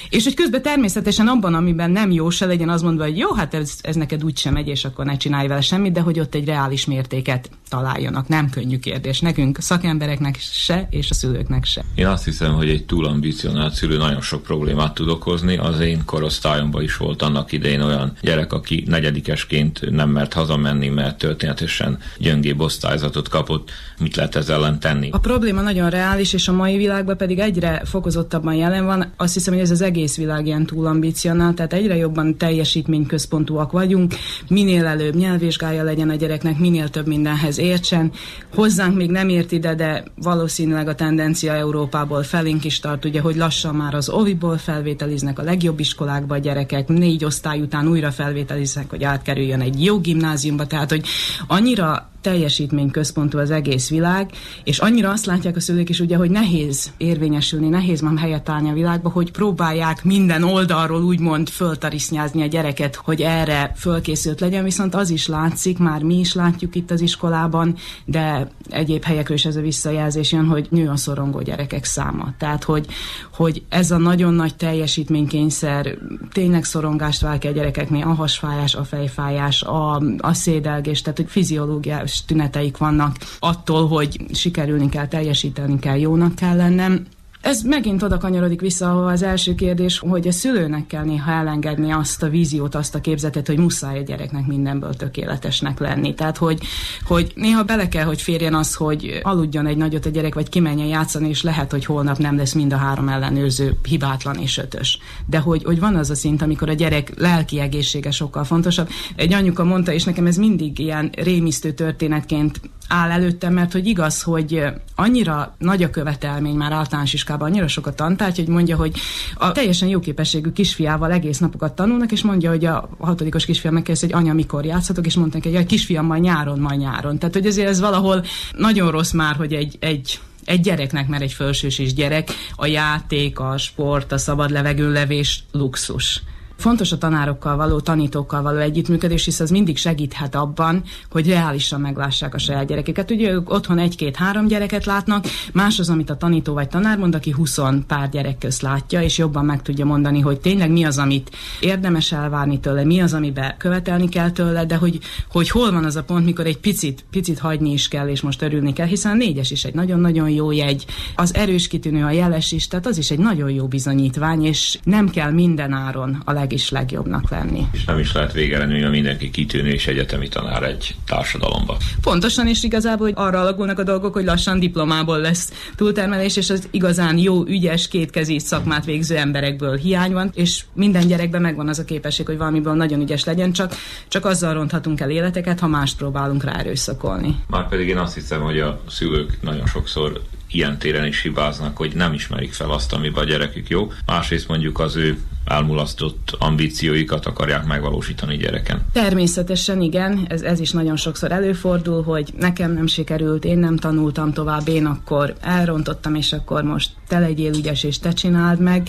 és hogy közben természetesen abban, amiben nem jó, se legyen az mondva, hogy jó, hát ez, ez neked úgy sem megy, és akkor ne csinálj vele semmit, de hogy ott egy reális mértéket találjanak. Nem könnyű kérdés. Nekünk, szakembereknek se, és a szülőknek se. Én azt hiszem, hogy egy túlambicionált szülő nagyon sok problémát tud okozni. Az én korosztályomban is volt annak idején olyan gyerek, aki negyedikesként nem mert hazamenni, mert történetesen gyöngébb osztályzatot kapott. Mit lehet ezzel ellen tenni? A probléma nagyon reális, és a mai világban pedig egyre fokozottabban jelen van. Azt hiszem, hogy ez az egész világ ilyen túlambicionál, tehát egyre jobban teljesítményközpontúak vagyunk, minél előbb nyelvvizsgája legyen a gyereknek, minél több mindenhez értsen. Hozzánk még nem ért ide, de valószínűleg a tendencia Európából felénk is tart, ugye, hogy lassan már az oviból felvételiznek a legjobb iskolákba a gyerekek, négy osztály után újra felvételiznek, hogy átkerüljön egy jó gimnáziumba, tehát hogy annyira teljesítmény központú az egész világ, és annyira azt látják a szülők is ugye, hogy nehéz érvényesülni, nehéz már helyet állni a világba, hogy próbálják minden oldalról úgymond föltarisznyázni a gyereket, hogy erre fölkészült legyen, viszont az is látszik, már mi is látjuk itt az iskolában, de egyéb helyekről is ez a visszajelzés jön, hogy nő a szorongó gyerekek száma. Tehát, hogy, hogy ez a nagyon nagy teljesítménykényszer tényleg szorongást vált ki a gyerekeknél, a hasfájás, a fejfájás, a, a szédelgés, tehát hogy fiziológiás tüneteik vannak attól, hogy sikerülni kell, teljesíteni kell, jónak kell lennem, ez megint oda kanyarodik vissza, ahol az első kérdés, hogy a szülőnek kell néha elengedni azt a víziót, azt a képzetet, hogy muszáj a gyereknek mindenből tökéletesnek lenni. Tehát, hogy, hogy néha bele kell, hogy férjen az, hogy aludjon egy nagyot a gyerek, vagy kimenjen játszani, és lehet, hogy holnap nem lesz mind a három ellenőrző hibátlan és ötös. De hogy, hogy van az a szint, amikor a gyerek lelki egészsége sokkal fontosabb. Egy anyuka mondta, és nekem ez mindig ilyen rémisztő történetként áll előttem, mert hogy igaz, hogy annyira nagy a követelmény már általános iskában, annyira sokat tantárgy, hogy mondja, hogy a teljesen jó képességű kisfiával egész napokat tanulnak, és mondja, hogy a hatodikos kisfiam megkérdezi, hogy anya, mikor játszhatok, és mondták, hogy a kisfiam majd nyáron, majd nyáron. Tehát, hogy azért ez valahol nagyon rossz már, hogy egy, egy egy gyereknek, mert egy felsős is gyerek, a játék, a sport, a szabad levegőlevés luxus. Fontos a tanárokkal való, tanítókkal való együttműködés, hisz az mindig segíthet abban, hogy reálisan meglássák a saját gyerekeket. Ugye ők otthon egy-két-három gyereket látnak, más az, amit a tanító vagy tanár mond, aki 20 pár gyerek közt látja, és jobban meg tudja mondani, hogy tényleg mi az, amit érdemes elvárni tőle, mi az, amibe követelni kell tőle, de hogy, hogy hol van az a pont, mikor egy picit, picit hagyni is kell, és most örülni kell, hiszen a négyes is egy nagyon-nagyon jó jegy, az erős kitűnő, a jeles is, tehát az is egy nagyon jó bizonyítvány, és nem kell minden áron a leg is legjobbnak lenni. És nem is lehet végeredmény, hogy mindenki kitűnő és egyetemi tanár egy társadalomba. Pontosan, és igazából hogy arra alakulnak a dolgok, hogy lassan diplomából lesz túltermelés, és az igazán jó, ügyes, kétkezi szakmát végző emberekből hiány van, és minden gyerekben megvan az a képesség, hogy valamiből nagyon ügyes legyen, csak, csak azzal ronthatunk el életeket, ha mást próbálunk rá erőszakolni. Már pedig én azt hiszem, hogy a szülők nagyon sokszor ilyen téren is hibáznak, hogy nem ismerik fel azt, amiben a gyerekük jó. Másrészt mondjuk az ő elmulasztott ambícióikat akarják megvalósítani gyereken. Természetesen igen, ez, ez is nagyon sokszor előfordul, hogy nekem nem sikerült, én nem tanultam tovább, én akkor elrontottam, és akkor most te legyél ügyes, és te csináld meg.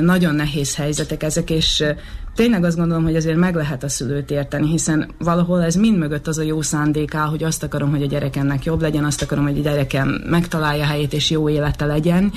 Nagyon nehéz helyzetek ezek, és tényleg azt gondolom, hogy azért meg lehet a szülőt érteni, hiszen valahol ez mind mögött az a jó szándék áll, hogy azt akarom, hogy a gyerekemnek jobb legyen, azt akarom, hogy a gyerekem megtalálja helyét és jó élete legyen.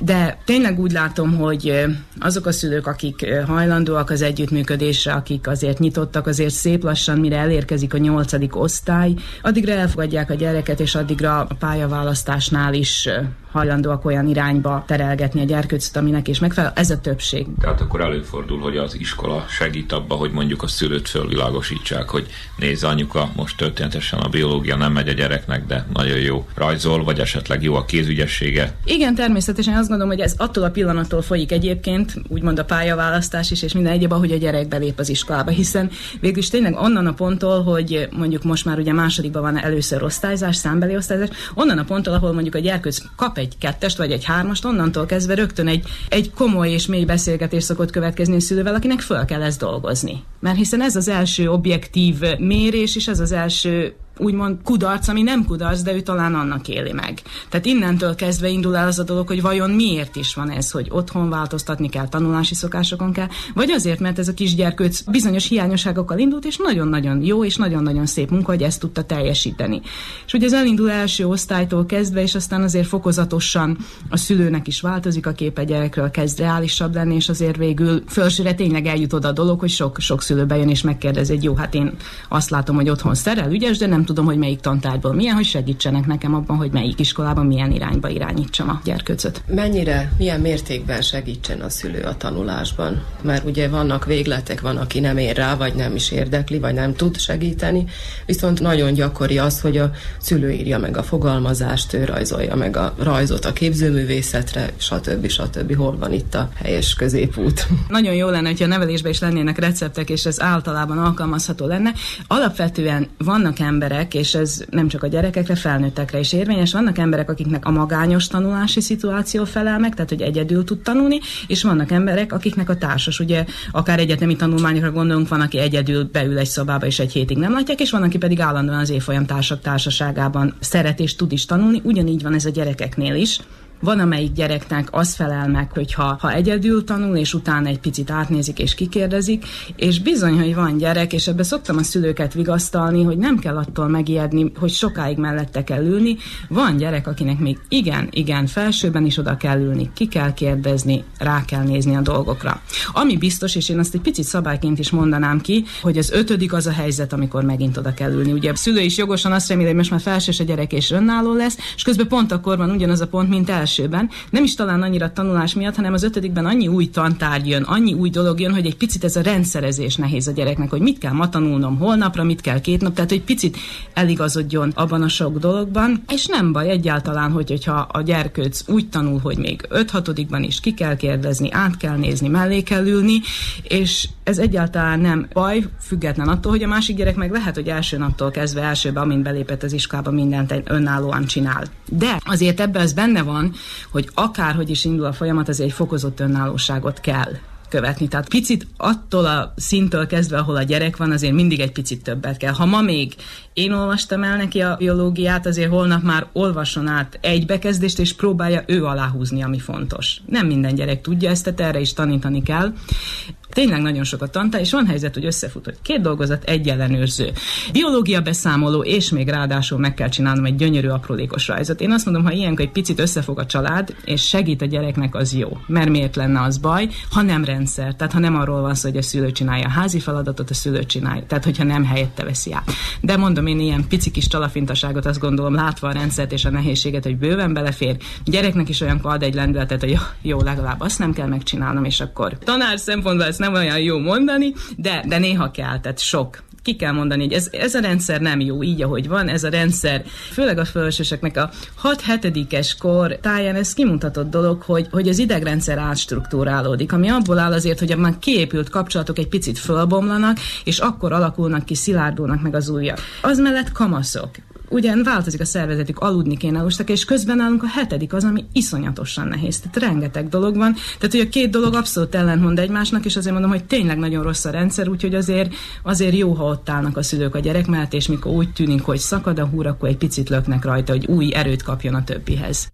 De tényleg úgy látom, hogy azok a szülők, akik hajlandóak az együttműködésre, akik azért nyitottak, azért szép lassan, mire elérkezik a nyolcadik osztály, addigra elfogadják a gyereket, és addigra a pályaválasztásnál is hajlandóak olyan irányba terelgetni a gyerkőcöt, aminek is megfelel. Ez a többség. Tehát akkor előfordul, hogy az iskola segít abba, hogy mondjuk a szülőt fölvilágosítsák, hogy nézz anyuka, most történetesen a biológia nem megy a gyereknek, de nagyon jó rajzol, vagy esetleg jó a kézügyessége. Igen, természetesen azt gondolom, hogy ez attól a pillanattól folyik egyébként, úgymond a pályaválasztás is, és minden egyéb, ahogy a gyerek belép az iskolába, hiszen végül is tényleg onnan a ponttól, hogy mondjuk most már ugye másodikban van először osztályzás, számbeli osztályzás, onnan a ponttól, ahol mondjuk a gyerkőc kap egy egy kettest vagy egy hármast, onnantól kezdve rögtön egy, egy komoly és mély beszélgetés szokott következni a szülővel, akinek föl kell ezt dolgozni. Mert hiszen ez az első objektív mérés, és ez az első úgymond kudarc, ami nem kudarc, de ő talán annak éli meg. Tehát innentől kezdve indul el az a dolog, hogy vajon miért is van ez, hogy otthon változtatni kell, tanulási szokásokon kell, vagy azért, mert ez a kisgyerkőc bizonyos hiányosságokkal indult, és nagyon-nagyon jó, és nagyon-nagyon szép munka, hogy ezt tudta teljesíteni. És ugye ez elindul első osztálytól kezdve, és aztán azért fokozatosan a szülőnek is változik a kép a gyerekről, kezd reálisabb lenni, és azért végül felsőre tényleg eljut oda a dolog, hogy sok, sok szülő bejön és megkérdezi, hogy jó, hát én azt látom, hogy otthon szerel, ügyes, de nem tudom, hogy melyik tantárgyból milyen, hogy segítsenek nekem abban, hogy melyik iskolában milyen irányba irányítsam a gyerkőcöt. Mennyire, milyen mértékben segítsen a szülő a tanulásban? Mert ugye vannak végletek, van, aki nem ér rá, vagy nem is érdekli, vagy nem tud segíteni, viszont nagyon gyakori az, hogy a szülő írja meg a fogalmazást, ő rajzolja meg a rajzot a képzőművészetre, stb. stb. Hol van itt a helyes középút? Nagyon jó lenne, hogyha a nevelésben is lennének receptek, és ez általában alkalmazható lenne. Alapvetően vannak emberek, emberek, és ez nem csak a gyerekekre, felnőttekre is érvényes. Vannak emberek, akiknek a magányos tanulási szituáció felel meg, tehát hogy egyedül tud tanulni, és vannak emberek, akiknek a társas, ugye akár egyetemi tanulmányokra gondolunk, van, aki egyedül beül egy szobába, és egy hétig nem látják, és van, aki pedig állandóan az évfolyam társak társaságában szeret és tud is tanulni. Ugyanígy van ez a gyerekeknél is. Van, amelyik gyereknek az felel meg, hogy ha, ha egyedül tanul, és utána egy picit átnézik és kikérdezik, és bizony, hogy van gyerek, és ebbe szoktam a szülőket vigasztalni, hogy nem kell attól megijedni, hogy sokáig mellette kell ülni. Van gyerek, akinek még igen, igen, felsőben is oda kell ülni, ki kell kérdezni, rá kell nézni a dolgokra. Ami biztos, és én azt egy picit szabályként is mondanám ki, hogy az ötödik az a helyzet, amikor megint oda kell ülni. Ugye a szülő is jogosan azt reméli, hogy most már felsős a gyerek és önálló lesz, és közben pont akkor van ugyanaz a pont, mint el elsőben, nem is talán annyira tanulás miatt, hanem az ötödikben annyi új tantárgy jön, annyi új dolog jön, hogy egy picit ez a rendszerezés nehéz a gyereknek, hogy mit kell ma tanulnom holnapra, mit kell két nap, tehát hogy picit eligazodjon abban a sok dologban, és nem baj egyáltalán, hogy, hogyha a gyerkőc úgy tanul, hogy még 5-6 is ki kell kérdezni, át kell nézni, mellé kell ülni, és ez egyáltalán nem baj, független attól, hogy a másik gyerek meg lehet, hogy első naptól kezdve elsőbe, amint belépett az iskolába, mindent önállóan csinál. De azért ebben az benne van, hogy akárhogy is indul a folyamat, az egy fokozott önállóságot kell követni. Tehát picit attól a szintől kezdve, ahol a gyerek van, azért mindig egy picit többet kell. Ha ma még én olvastam el neki a biológiát, azért holnap már olvasson át egy bekezdést, és próbálja ő aláhúzni, ami fontos. Nem minden gyerek tudja ezt, tehát erre is tanítani kell tényleg nagyon sokat tantál, és van helyzet, hogy összefut, hogy két dolgozat, egy ellenőrző. Biológia beszámoló, és még ráadásul meg kell csinálnom egy gyönyörű aprólékos rajzot. Én azt mondom, ha ilyenkor egy picit összefog a család, és segít a gyereknek, az jó. Mert miért lenne az baj, ha nem rendszer. Tehát ha nem arról van szó, hogy a szülő csinálja a házi feladatot, a szülő csinálja. Tehát hogyha nem helyette veszi át. De mondom én ilyen pici kis talafintaságot, azt gondolom, látva a rendszert és a nehézséget, hogy bőven belefér. Gyereknek is olyan ad egy lendületet, hogy jó, legalább azt nem kell megcsinálnom, és akkor tanár szempontból ezt nem olyan jó mondani, de, de néha kell, tehát sok ki kell mondani, hogy ez, ez a rendszer nem jó így, ahogy van, ez a rendszer, főleg a felsőseknek a 6-7-es kor táján ez kimutatott dolog, hogy, hogy az idegrendszer átstruktúrálódik, ami abból áll azért, hogy a már kiépült kapcsolatok egy picit fölbomlanak, és akkor alakulnak ki, szilárdulnak meg az ujjak. Az mellett kamaszok ugyan változik a szervezetük, aludni kéne alustak, és közben nálunk a hetedik az, ami iszonyatosan nehéz. Tehát rengeteg dolog van. Tehát, hogy a két dolog abszolút ellenmond egymásnak, és azért mondom, hogy tényleg nagyon rossz a rendszer, úgyhogy azért, azért jó, ha ott állnak a szülők a gyerek mellett, és mikor úgy tűnik, hogy szakad a húr, akkor egy picit löknek rajta, hogy új erőt kapjon a többihez.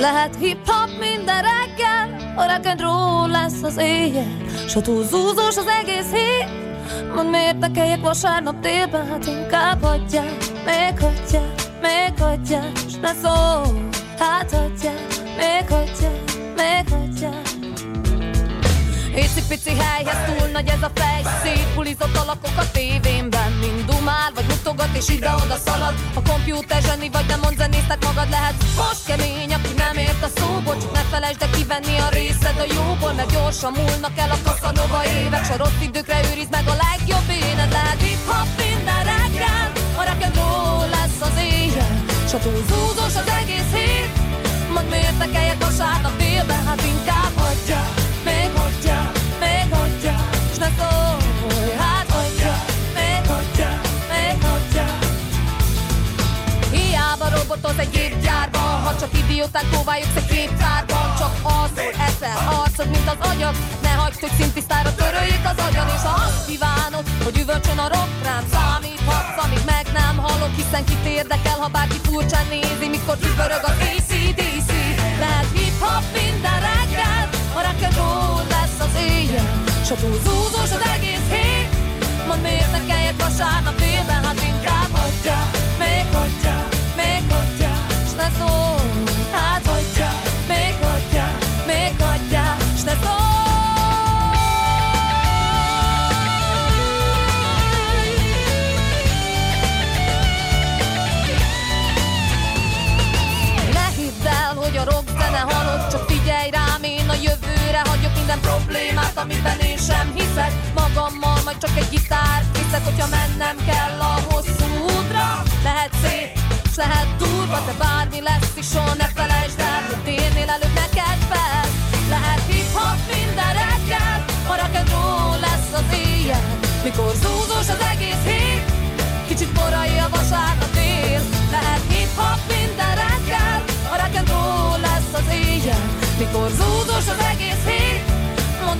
Lehet hip-hop minden rock and roll lesz az éjjel, S a túl az egész hét, Mond miért ne kelljek vasárnap délben, hát inkább hagyják, még hagyják, még hagyják, s ne szól, hát hagyják, még hagyják, még hagyják. Éci-pici helyhez túl nagy ez a fej Szép bulizott alakok a tévénben Mind dumál, vagy mutogat és ide-oda szalad. A kompjúter zseni vagy nem mond zenésztek magad lehet. Most kemény, aki nem ért a szóból Csak ne felejtsd de kivenni a részed a jóból Mert gyorsan múlnak el a kaszanova évek. S a rossz időkre őriz meg a legjobb éned Lehet hip-hop minden reggel A rock'n'roll lesz az éjjel. S a túl zúzós az egész hét Mondd miért ne kelljek vasárnap délben Hát inkább még hagyja, s ne szólj, hát hagyja, még hagyja. Hiába csak idiótán kóvályogsz egy képtárban, csak alszol, eszel, arcod, mint az agyad, ne hagyd, hogy szintisztára töröljék az agyad, és ha azt kívánod, hogy üvölcsön a rock rám, számíthatsz, amíg meg nem hallok, hiszen kit érdekel, ha bárki furcsán nézi, mikor üvörög az ACDC. Lehet hip-hop minden reggel, a rock'n'roll lesz az éjjel Túl zúzós az egész hét. Mondd miért ne kelljek vasárnap délben Hát inkább hagyja, még hagyja, még hagyja. S ne szólj, hát hagyja, még hagyja, még hagyja. S ne el, hogy a rock zene halott Csak figyelj rám, én a jövőre hagyok minden problémát, amiben én magammal, majd csak egy gitár. Hiszek, hogyha mennem kell a hosszú útra? Lehet szép, s lehet durva, de bármi lesz is, soha ne felejtsd el Hogy térnél előbb neked fel. Lehet hip-hop minden reggel, a rock'n'roll lesz az éjjel. Mikor zúzós az egész hét, kicsit korai a vasárnap dél. Lehet hip-hop minden reggel, a rock'n'roll lesz az éjjel. Mikor zúdós az egész hét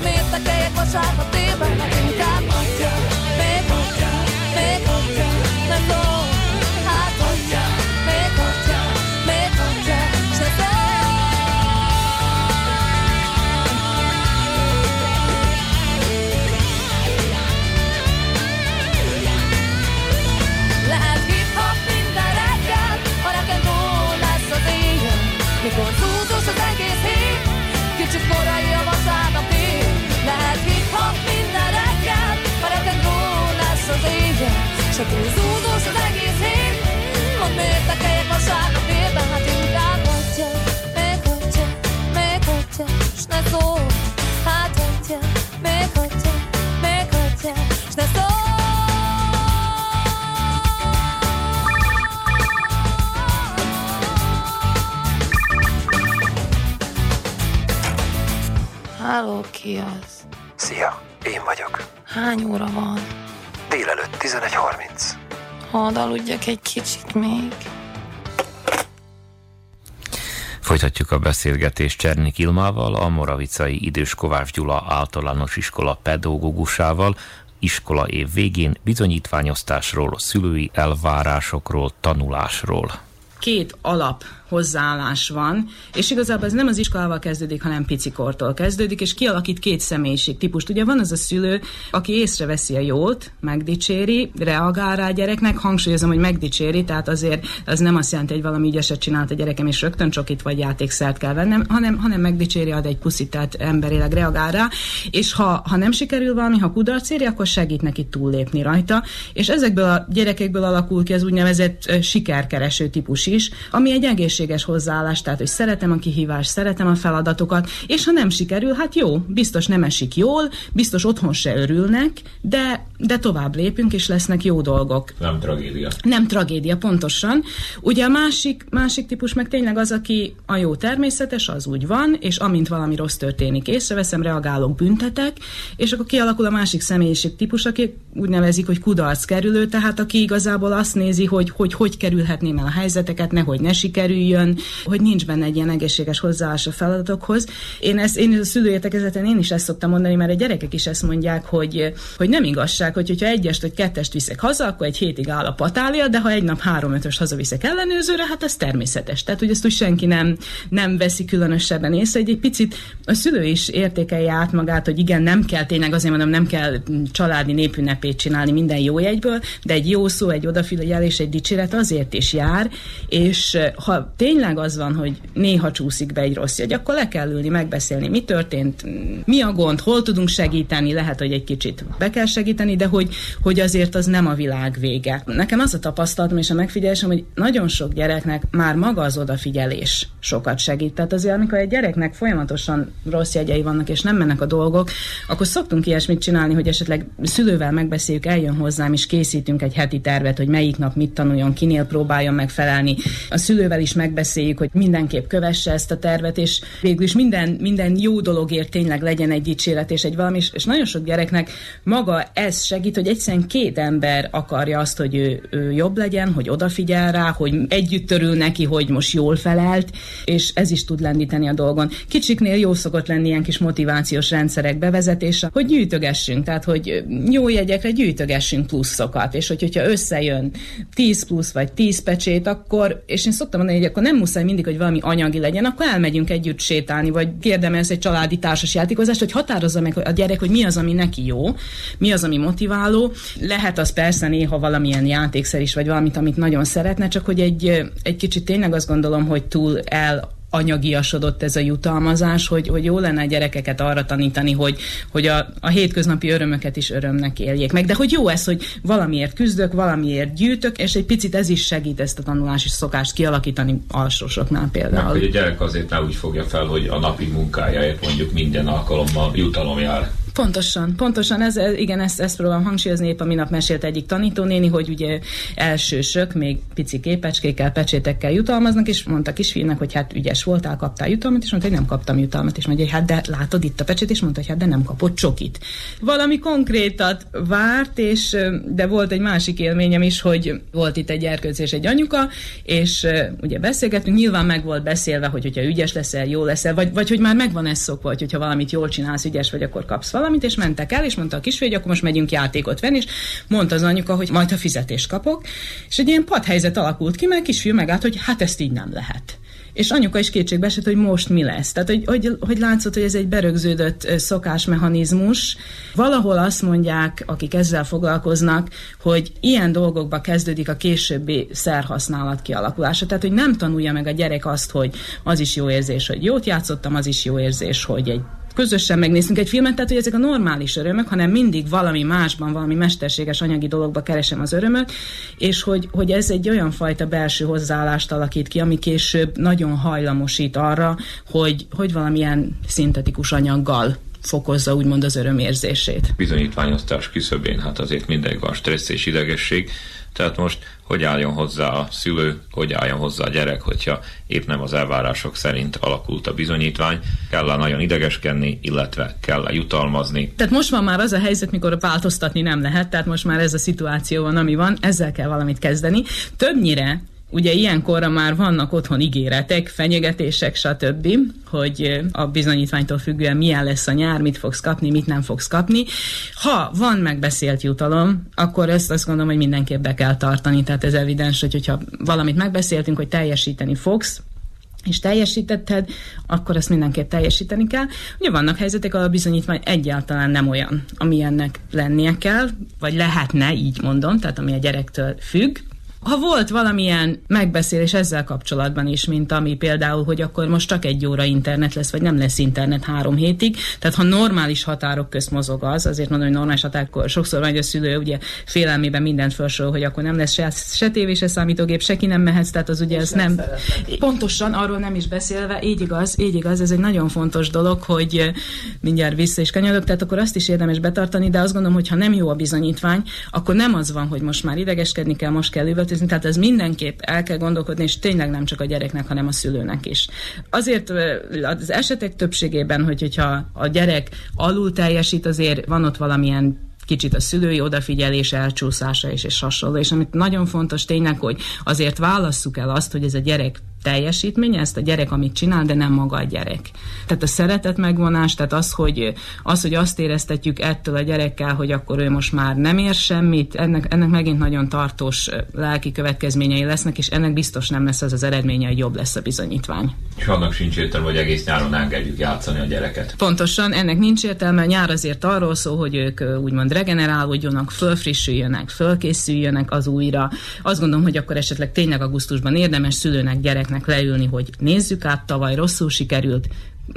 Mondd miért tekeljek vasárnap délben Mert inkább adja az egész hét, mondd miért tekeljek vasárnap délben, hát inkább hagyja, még hagyja, még hagyja, s ne szólj. Hát hagyja, még hagyja, még hagyja, s ne szólj. Háló, ki az? Szia, én vagyok. Hány óra van? Délelőtt 11.30. Hadd aludjak egy kicsit még. Folytatjuk a beszélgetést Csernik Ilmával, a Moravicai Idős Kovács Gyula általános iskola pedagógusával, iskola év végén bizonyítványosztásról, szülői elvárásokról, tanulásról. két alap hozzáállás van, és igazából ez nem az iskolával kezdődik, hanem picikortól kezdődik, és kialakít két személyiség típust. Ugye van az a szülő, aki észreveszi a jót, megdicséri, reagál rá a gyereknek, hangsúlyozom, hogy megdicséri, tehát azért az nem azt jelenti, hogy valami ügyeset csinált a gyerekem, és rögtön csokit vagy játékszert kell vennem, hanem, hanem megdicséri, ad egy puszit, tehát emberileg reagál rá, és ha, ha nem sikerül valami, ha kudarc éri, akkor segít neki túllépni rajta, és ezekből a gyerekekből alakul ki az úgynevezett sikerkereső típus is, ami egy egészséges hozzáállás, tehát hogy szeretem a kihívást, szeretem a feladatokat, és ha nem sikerül, hát jó, biztos nem esik jól, biztos otthon se örülnek, de, de tovább lépünk, és lesznek jó dolgok. Nem tragédia. Nem tragédia, pontosan. Ugye a másik, másik típus meg tényleg az, aki a jó természetes, az úgy van, és amint valami rossz történik, észreveszem, reagálok, büntetek, és akkor kialakul a másik személyiség típus, aki úgy nevezik, hogy kudarc kerülő, tehát aki igazából azt nézi, hogy hogy, hogy kerülhetném el a helyzeteket, nehogy ne sikerüljön, hogy nincs benne egy ilyen egészséges hozzáállás a feladatokhoz. Én ezt, én a szülőértekezeten én is ezt szoktam mondani, mert a gyerekek is ezt mondják, hogy, hogy nem igazság, hogy hogyha egyest vagy kettest viszek haza, akkor egy hétig áll a patália, de ha egy nap három ötös hazaviszek ellenőrzőre, hát ez természetes. Tehát, hogy ezt úgy senki nem, nem veszi különösebben észre, hogy egy picit a szülő is értékelje át magát, hogy igen, nem kell tényleg azért mondom, nem kell családi népünnepét csinálni minden jó jegyből, de egy jó szó, egy odafigyelés, egy dicséret azért is jár, és ha tényleg az van, hogy néha csúszik be egy rossz jegy, akkor le kell ülni, megbeszélni, mi történt, mi a gond, hol tudunk segíteni, lehet, hogy egy kicsit be kell segíteni, de hogy, hogy azért az nem a világ vége. Nekem az a tapasztalatom és a megfigyelésem, hogy nagyon sok gyereknek már maga az odafigyelés sokat segít. Tehát azért, amikor egy gyereknek folyamatosan rossz jegyei vannak, és nem mennek a dolgok, akkor szoktunk ilyesmit csinálni, hogy esetleg szülővel megbeszéljük, eljön hozzám, és készítünk egy heti tervet, hogy melyik nap mit tanuljon, kinél próbáljon megfelelni. A szülővel is megbeszéljük, hogy mindenképp kövesse ezt a tervet, és végül is minden, minden jó dologért tényleg legyen egy dicséret és egy valami, és- nagyon sok gyereknek maga ez segít, hogy egyszerűen két ember akarja azt, hogy ő, ő jobb legyen, hogy odafigyel rá, hogy együtt örül neki, hogy most jól felelt, és ez is tud lendíteni a dolgon. Kicsiknél jó szokott lenni ilyen kis motivációs rendszerek bevezetése, hogy gyűjtögessünk, tehát hogy jó jegyekre gyűjtögessünk pluszokat, és hogy, hogyha összejön 10 plusz vagy 10 pecsét, akkor, és én szoktam mondani, hogy akkor nem muszáj mindig, hogy valami anyagi legyen, akkor elmegyünk együtt sétálni, vagy kérdemelsz egy családi társas játékozást, hogy határozza meg a gyerek, hogy mi az, ami neki jó, mi az, ami motiváló. Lehet az persze néha valamilyen játékszer is, vagy valamit, amit nagyon szeretne, csak hogy egy, egy kicsit tényleg azt gondolom, hogy túl el anyagiasodott ez a jutalmazás, hogy, hogy jó lenne a gyerekeket arra tanítani, hogy, hogy a, a hétköznapi örömöket is örömnek éljék meg. De hogy jó ez, hogy valamiért küzdök, valamiért gyűjtök, és egy picit ez is segít ezt a tanulási szokást kialakítani alsósoknál Meg például. hogy a gyerek azért ne úgy fogja fel, hogy a napi munkájáért mondjuk minden alkalommal jutalom jár. Pontosan, pontosan, ez, igen, ezt, ezt próbálom hangsúlyozni, épp a minap mesélt egyik tanítónéni, hogy ugye elsősök még pici képecskékkel, pecsétekkel jutalmaznak, és mondta kisfiúnak, hogy hát ügyes voltál, kaptál jutalmat, és mondta, hogy nem kaptam jutalmat, és mondja, hogy hát de látod itt a pecsét, és mondta, hogy hát de nem kapott csokit. Valami konkrétat várt, és de volt egy másik élményem is, hogy volt itt egy erkölc és egy anyuka, és ugye beszélgettünk, nyilván meg volt beszélve, hogy hogyha ügyes leszel, jó leszel, vagy, vagy hogy már megvan ez szokva, hogy hogyha valamit jól csinálsz, ügyes vagy, akkor kapsz valamit, és mentek el, és mondta a kisfiú, akkor most megyünk játékot venni, és mondta az anyuka, hogy majd ha fizetést kapok, és egy ilyen padhelyzet alakult ki, mert a kisfiú megállt, hogy hát ezt így nem lehet és anyuka is kétségbe esett, hogy most mi lesz. Tehát, hogy, hogy, hogy látszott, hogy ez egy berögződött szokásmechanizmus. Valahol azt mondják, akik ezzel foglalkoznak, hogy ilyen dolgokba kezdődik a későbbi szerhasználat kialakulása. Tehát, hogy nem tanulja meg a gyerek azt, hogy az is jó érzés, hogy jót játszottam, az is jó érzés, hogy egy közösen megnézünk egy filmet, tehát hogy ezek a normális örömök, hanem mindig valami másban, valami mesterséges anyagi dologba keresem az örömöt, és hogy, hogy ez egy olyan fajta belső hozzáállást alakít ki, ami később nagyon hajlamosít arra, hogy, hogy valamilyen szintetikus anyaggal fokozza úgymond az örömérzését. Bizonyítványosztás küszöbén, hát azért mindegy van stressz és idegesség, tehát most hogy álljon hozzá a szülő, hogy álljon hozzá a gyerek, hogyha épp nem az elvárások szerint alakult a bizonyítvány, kell -e nagyon idegeskedni, illetve kell -e jutalmazni. Tehát most van már az a helyzet, mikor változtatni nem lehet, tehát most már ez a szituáció van, ami van, ezzel kell valamit kezdeni. Többnyire Ugye ilyenkorra már vannak otthon ígéretek, fenyegetések, stb., hogy a bizonyítványtól függően milyen lesz a nyár, mit fogsz kapni, mit nem fogsz kapni. Ha van megbeszélt jutalom, akkor ezt azt gondolom, hogy mindenképp be kell tartani. Tehát ez evidens, hogy hogyha valamit megbeszéltünk, hogy teljesíteni fogsz, és teljesítetted, akkor ezt mindenképp teljesíteni kell. Ugye vannak helyzetek, ahol a bizonyítvány egyáltalán nem olyan, ami ennek lennie kell, vagy lehetne, így mondom, tehát ami a gyerektől függ, ha volt valamilyen megbeszélés ezzel kapcsolatban is, mint ami például, hogy akkor most csak egy óra internet lesz, vagy nem lesz internet három hétig, tehát ha normális határok közt mozog az, azért mondom, hogy normális határok, sokszor vagy a szülő ugye félelmében mindent felsorol, hogy akkor nem lesz se, se tévé, se számítógép, se ki nem mehetsz, tehát az ugye ez nem. Szeretnek. Pontosan arról nem is beszélve, így igaz, így igaz, ez egy nagyon fontos dolog, hogy mindjárt vissza is kanyarok, tehát akkor azt is érdemes betartani, de azt gondolom, hogy ha nem jó a bizonyítvány, akkor nem az van, hogy most már idegeskedni kell, most kell üvöltözni, változni, tehát ez mindenképp el kell gondolkodni, és tényleg nem csak a gyereknek, hanem a szülőnek is. Azért az esetek többségében, hogy, hogyha a gyerek alul teljesít, azért van ott valamilyen kicsit a szülői odafigyelés elcsúszása is, és hasonló. És amit nagyon fontos tényleg, hogy azért válasszuk el azt, hogy ez a gyerek teljesítménye, ezt a gyerek, amit csinál, de nem maga a gyerek. Tehát a szeretet megvonás, tehát az, hogy, az, hogy azt éreztetjük ettől a gyerekkel, hogy akkor ő most már nem ér semmit, ennek, ennek megint nagyon tartós lelki következményei lesznek, és ennek biztos nem lesz az az eredménye, hogy jobb lesz a bizonyítvány. És annak sincs értelme, hogy egész nyáron engedjük játszani a gyereket. Pontosan, ennek nincs értelme. Nyár azért arról szól, hogy ők úgymond regenerálódjanak, fölfrissüljönek, fölkészüljönek az újra. Azt gondolom, hogy akkor esetleg tényleg augusztusban érdemes szülőnek, gyereknek gyerekeknek leülni, hogy nézzük át, tavaly rosszul sikerült,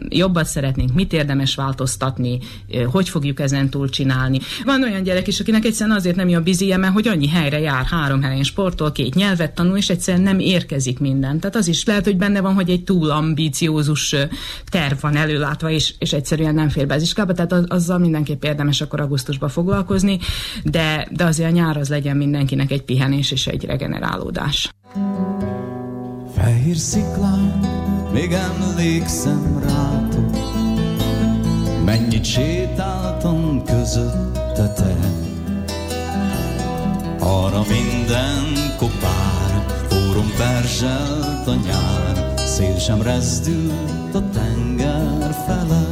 jobbat szeretnénk, mit érdemes változtatni, hogy fogjuk ezen túl csinálni. Van olyan gyerek is, akinek egyszerűen azért nem a bizije, mert hogy annyi helyre jár, három helyen sportol, két nyelvet tanul, és egyszerűen nem érkezik minden. Tehát az is lehet, hogy benne van, hogy egy túl ambíciózus terv van előlátva, és, és egyszerűen nem fér be az iskolába, tehát az, azzal mindenképp érdemes akkor augusztusban foglalkozni, de, de azért a nyár az legyen mindenkinek egy pihenés és egy regenerálódás. Fehér sziklán, még emlékszem rátok, Mennyit sétáltam közötte te. Arra minden kopár, forrón perzselt a nyár, Szél sem rezdült a tenger fele.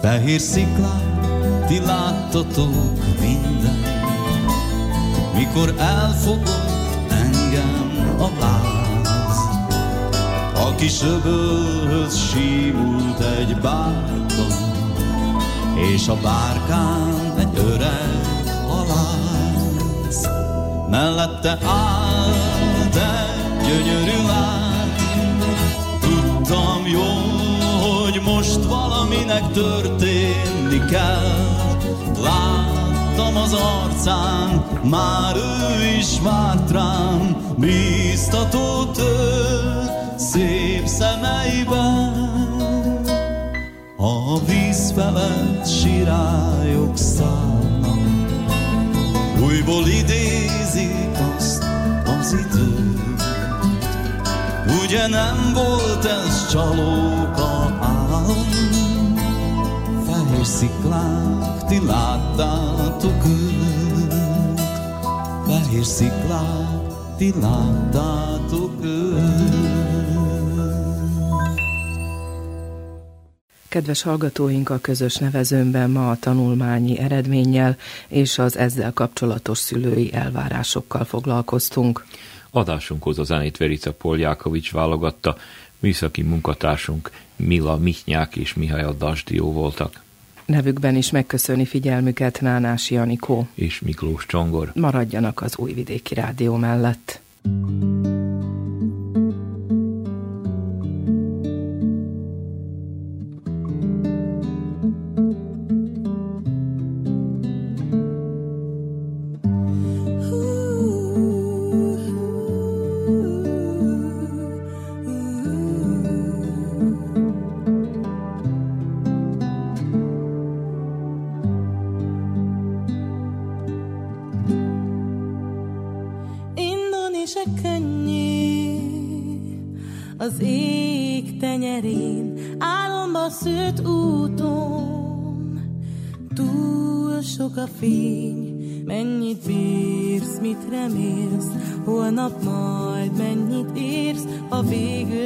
Fehér sziklán, ti láttatok minden, Mikor elfogott A kis öbölhöz símult egy bárka, és a bárkán egy öreg halász. Mellette állt egy gyönyörű lány, tudtam jó, hogy most valaminek történni kell. Láttam az arcán, már ő is várt rám, biztató től szép szemeiben. a víz felett sirályok szállnak, újból idézik azt az időt. Ugye nem volt ez csalóka álom, fehér sziklák, ti láttátok őt, fehér sziklák, ti láttátok őt. Kedves hallgatóink, a közös nevezőmben ma a tanulmányi eredménnyel és az ezzel kapcsolatos szülői elvárásokkal foglalkoztunk. Adásunkhoz a zenét Verica Poljákovics válogatta, műszaki munkatársunk Mila Mitnyák és Mihály Dasdió voltak. Nevükben is megköszöni figyelmüket Nánás Janikó és Miklós Csongor. Maradjanak az Újvidéki Rádió mellett. thank you holnap majd mennyit érsz, ha végül